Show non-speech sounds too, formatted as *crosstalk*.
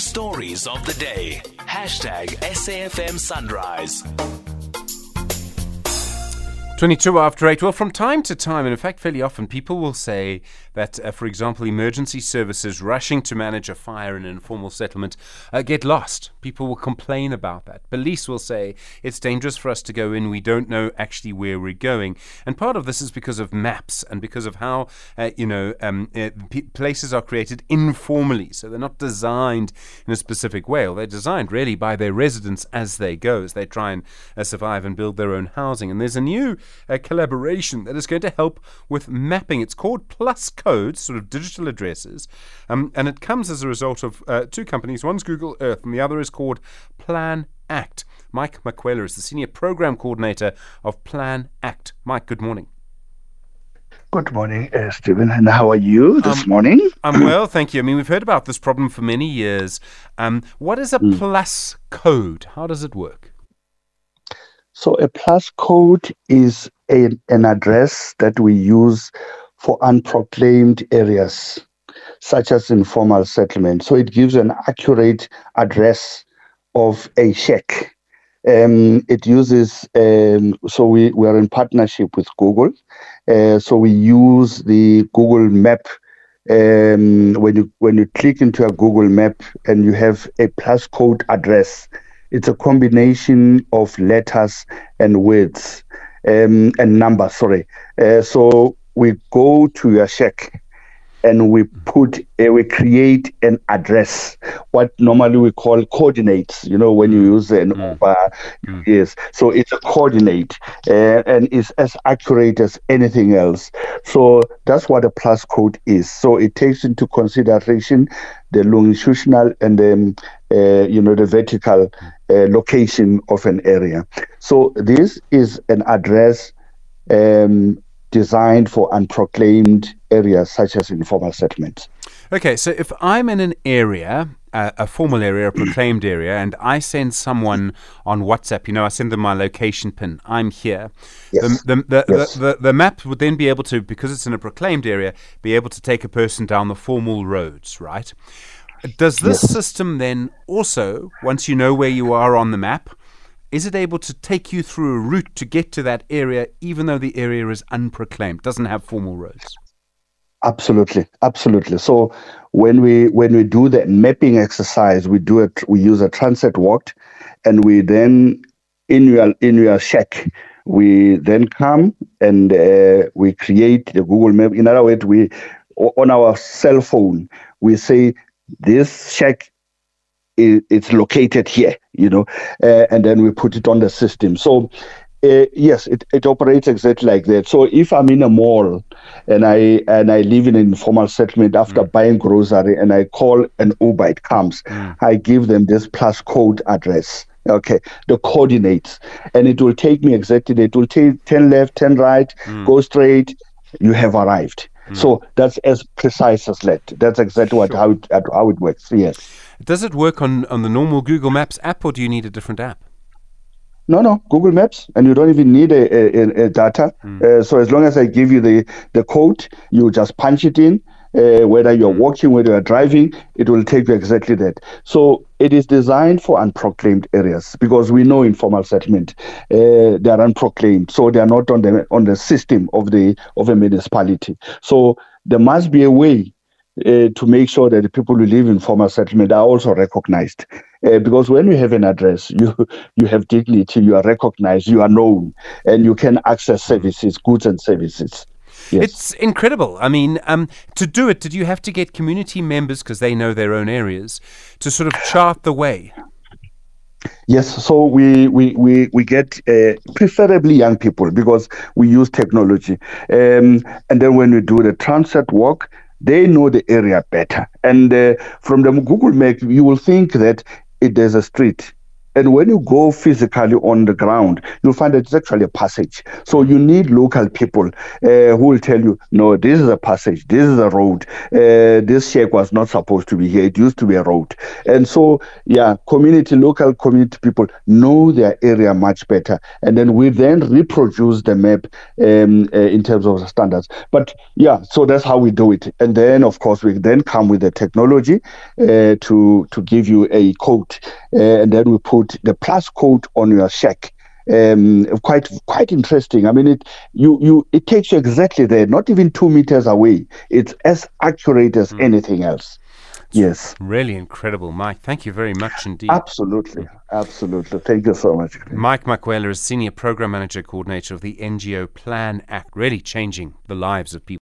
stories of the day. Hashtag SAFM Sunrise. 22 after 8. Well, from time to time, and in fact, fairly often, people will say that, uh, for example, emergency services rushing to manage a fire in an informal settlement uh, get lost. People will complain about that. Police will say it's dangerous for us to go in. We don't know actually where we're going. And part of this is because of maps and because of how, uh, you know, um, uh, p- places are created informally. So they're not designed in a specific way, or they're designed really by their residents as they go, as they try and uh, survive and build their own housing. And there's a new a collaboration that is going to help with mapping. It's called Plus Codes, sort of digital addresses, um, and it comes as a result of uh, two companies. One's Google Earth, and the other is called Plan Act. Mike Makwela is the senior program coordinator of Plan Act. Mike, good morning. Good morning, uh, Stephen. And how are you this um, morning? *clears throat* I'm well, thank you. I mean, we've heard about this problem for many years. Um, what is a mm. plus code? How does it work? So a plus code is a, an address that we use for unproclaimed areas, such as informal settlement. So it gives an accurate address of a shack. Um, it uses, um, so we, we are in partnership with Google. Uh, so we use the Google Map. Um, when you when you click into a Google Map and you have a plus code address, it's a combination of letters and words um, and numbers. Sorry. Uh, so we go to your shack and we put uh, we create an address what normally we call coordinates you know when you use an mm. over mm. yes. So it's a coordinate uh, and it's as accurate as anything else. So that's what a plus code is. So it takes into consideration the longitudinal and the uh, you know the vertical uh, location of an area. So this is an address um, designed for unproclaimed areas such as informal settlements. Okay, so if I'm in an area, uh, a formal area, a proclaimed area, and I send someone on WhatsApp, you know, I send them my location pin, I'm here. Yes. The, the, the, yes. the, the, map would then be able to, because it's in a proclaimed area, be able to take a person down the formal roads, right? Does this yes. system then also, once you know where you are on the map, is it able to take you through a route to get to that area, even though the area is unproclaimed, doesn't have formal roads? Absolutely, absolutely. So when we when we do the mapping exercise, we do it. We use a transit walk, and we then in your in your shack, we then come and uh, we create the Google Map. In other words, we on our cell phone we say this shack it's located here, you know, uh, and then we put it on the system. So, uh, yes, it, it operates exactly like that. So if I'm in a mall and I and I live in an informal settlement after mm. buying grocery and I call an Uber, it comes. Mm. I give them this plus code address. Okay, the coordinates, and it will take me exactly. It will take ten left, ten right, mm. go straight. You have arrived. Mm. So that's as precise as that. That's exactly what how it, how it works. Yes. Does it work on, on the normal Google Maps app, or do you need a different app? No, no, Google Maps, and you don't even need a, a, a data. Mm. Uh, so as long as I give you the, the code, you just punch it in. Uh, whether you're hmm. walking, whether you're driving, it will take you exactly that. So it is designed for unproclaimed areas because we know informal settlement uh, they are unproclaimed, so they are not on the on the system of the of a municipality. So there must be a way uh, to make sure that the people who live in formal settlement are also recognized. Uh, because when you have an address, *laughs* you you have dignity, you are recognized, you are known, and you can access services, goods and services. Yes. It's incredible. I mean, um, to do it, did you have to get community members because they know their own areas to sort of chart the way? Yes, so we we we, we get uh, preferably young people because we use technology, um, and then when we do the transit walk, they know the area better. And uh, from the Google map, you will think that it, there's a street And when you go physically on the ground, you'll find that it's actually a passage. So you need local people uh, who will tell you, no, this is a passage, this is a road. Uh, this shack was not supposed to be here. It used to be a road. And so, yeah, community, local community people know their area much better. And then we then reproduce the map um, uh, in terms of standards. But yeah, so that's how we do it. And then, of course, we then come with the technology uh, to to give you a code, uh, and then we put the plus code on your check. Um, quite quite interesting. I mean, it you you it takes you exactly there, not even two meters away. It's as accurate as mm. anything else. Yes. Really incredible, Mike. Thank you very much indeed. Absolutely. Absolutely. Thank you so much. Mike Makwela is Senior Program Manager Coordinator of the NGO PlanAct, really changing the lives of people.